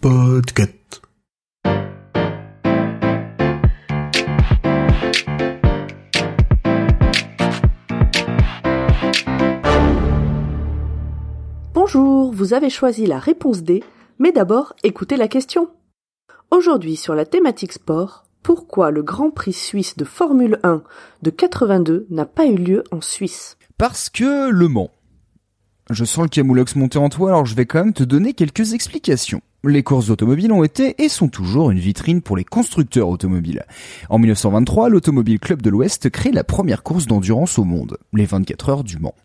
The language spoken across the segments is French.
Podcast. Bonjour, vous avez choisi la réponse D, mais d'abord écoutez la question. Aujourd'hui sur la thématique sport, pourquoi le Grand Prix suisse de Formule 1 de 82 n'a pas eu lieu en Suisse? Parce que Le Mans. Je sens le camoulox monter en toi, alors je vais quand même te donner quelques explications. Les courses automobiles ont été et sont toujours une vitrine pour les constructeurs automobiles. En 1923, l'Automobile Club de l'Ouest crée la première course d'endurance au monde, les 24 heures du Mans,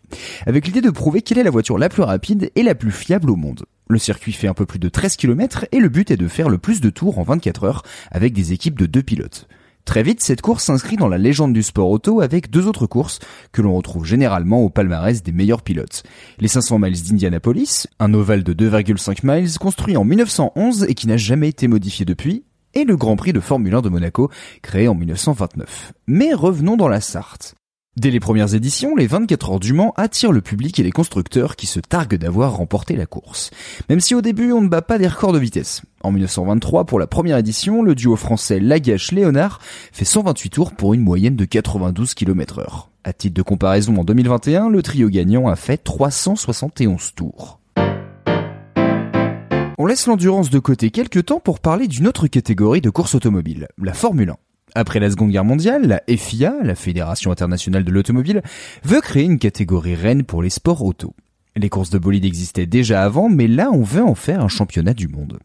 avec l'idée de prouver quelle est la voiture la plus rapide et la plus fiable au monde. Le circuit fait un peu plus de 13 km et le but est de faire le plus de tours en 24 heures avec des équipes de deux pilotes. Très vite, cette course s'inscrit dans la légende du sport auto avec deux autres courses que l'on retrouve généralement au palmarès des meilleurs pilotes. Les 500 miles d'Indianapolis, un ovale de 2,5 miles construit en 1911 et qui n'a jamais été modifié depuis, et le Grand Prix de Formule 1 de Monaco, créé en 1929. Mais revenons dans la Sarthe. Dès les premières éditions, les 24 heures du Mans attirent le public et les constructeurs qui se targuent d'avoir remporté la course. Même si au début on ne bat pas des records de vitesse. En 1923, pour la première édition, le duo français Lagache-Léonard fait 128 tours pour une moyenne de 92 km heure. À titre de comparaison, en 2021, le trio gagnant a fait 371 tours. On laisse l'endurance de côté quelques temps pour parler d'une autre catégorie de course automobile, la Formule 1. Après la Seconde Guerre mondiale, la FIA, la Fédération internationale de l'automobile, veut créer une catégorie reine pour les sports auto. Les courses de bolide existaient déjà avant, mais là on veut en faire un championnat du monde.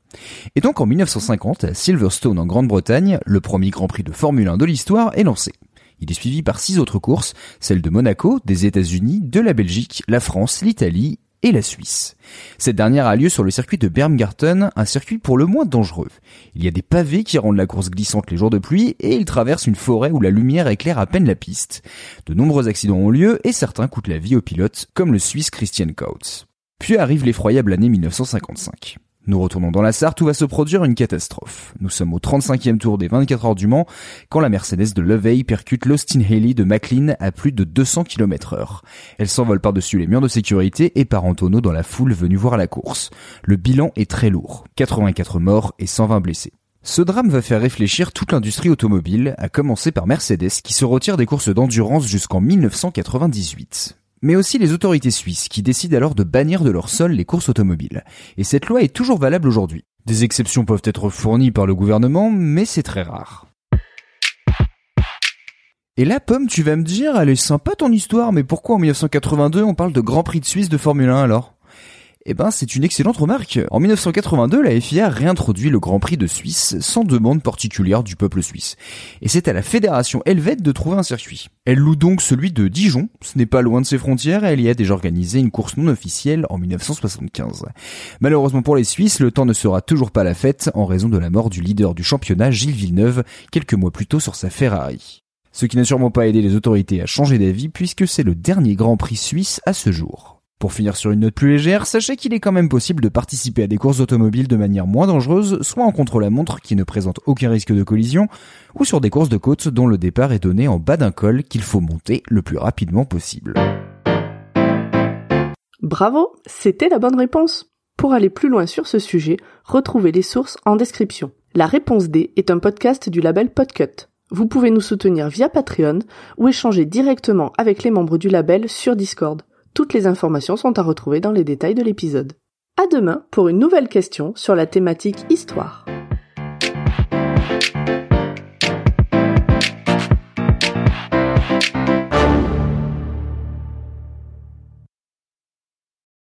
Et donc en 1950, à Silverstone en Grande-Bretagne, le premier Grand Prix de Formule 1 de l'histoire est lancé. Il est suivi par six autres courses, celles de Monaco, des États-Unis, de la Belgique, la France, l'Italie et la Suisse. Cette dernière a lieu sur le circuit de Bermgarten, un circuit pour le moins dangereux. Il y a des pavés qui rendent la course glissante les jours de pluie et il traverse une forêt où la lumière éclaire à peine la piste. De nombreux accidents ont lieu et certains coûtent la vie aux pilotes, comme le Suisse Christian Kautz. Puis arrive l'effroyable année 1955. Nous retournons dans la Sarthe où va se produire une catastrophe. Nous sommes au 35e tour des 24 heures du Mans quand la Mercedes de Lovey percute l'Austin Haley de McLean à plus de 200 km heure. Elle s'envole par-dessus les murs de sécurité et part en tonneau dans la foule venue voir la course. Le bilan est très lourd. 84 morts et 120 blessés. Ce drame va faire réfléchir toute l'industrie automobile, à commencer par Mercedes qui se retire des courses d'endurance jusqu'en 1998 mais aussi les autorités suisses qui décident alors de bannir de leur sol les courses automobiles. Et cette loi est toujours valable aujourd'hui. Des exceptions peuvent être fournies par le gouvernement, mais c'est très rare. Et là, Pomme, tu vas me dire, elle est sympa ton histoire, mais pourquoi en 1982 on parle de Grand Prix de Suisse de Formule 1 alors? Eh ben, c'est une excellente remarque. En 1982, la FIA réintroduit le Grand Prix de Suisse sans demande particulière du peuple suisse. Et c'est à la fédération helvète de trouver un circuit. Elle loue donc celui de Dijon, ce n'est pas loin de ses frontières, et elle y a déjà organisé une course non officielle en 1975. Malheureusement pour les Suisses, le temps ne sera toujours pas la fête en raison de la mort du leader du championnat, Gilles Villeneuve, quelques mois plus tôt sur sa Ferrari. Ce qui n'a sûrement pas aidé les autorités à changer d'avis puisque c'est le dernier Grand Prix suisse à ce jour. Pour finir sur une note plus légère, sachez qu'il est quand même possible de participer à des courses automobiles de manière moins dangereuse, soit en contre-la-montre qui ne présente aucun risque de collision, ou sur des courses de côte dont le départ est donné en bas d'un col qu'il faut monter le plus rapidement possible. Bravo, c'était la bonne réponse. Pour aller plus loin sur ce sujet, retrouvez les sources en description. La réponse D est un podcast du label Podcut. Vous pouvez nous soutenir via Patreon ou échanger directement avec les membres du label sur Discord. Toutes les informations sont à retrouver dans les détails de l'épisode. À demain pour une nouvelle question sur la thématique histoire.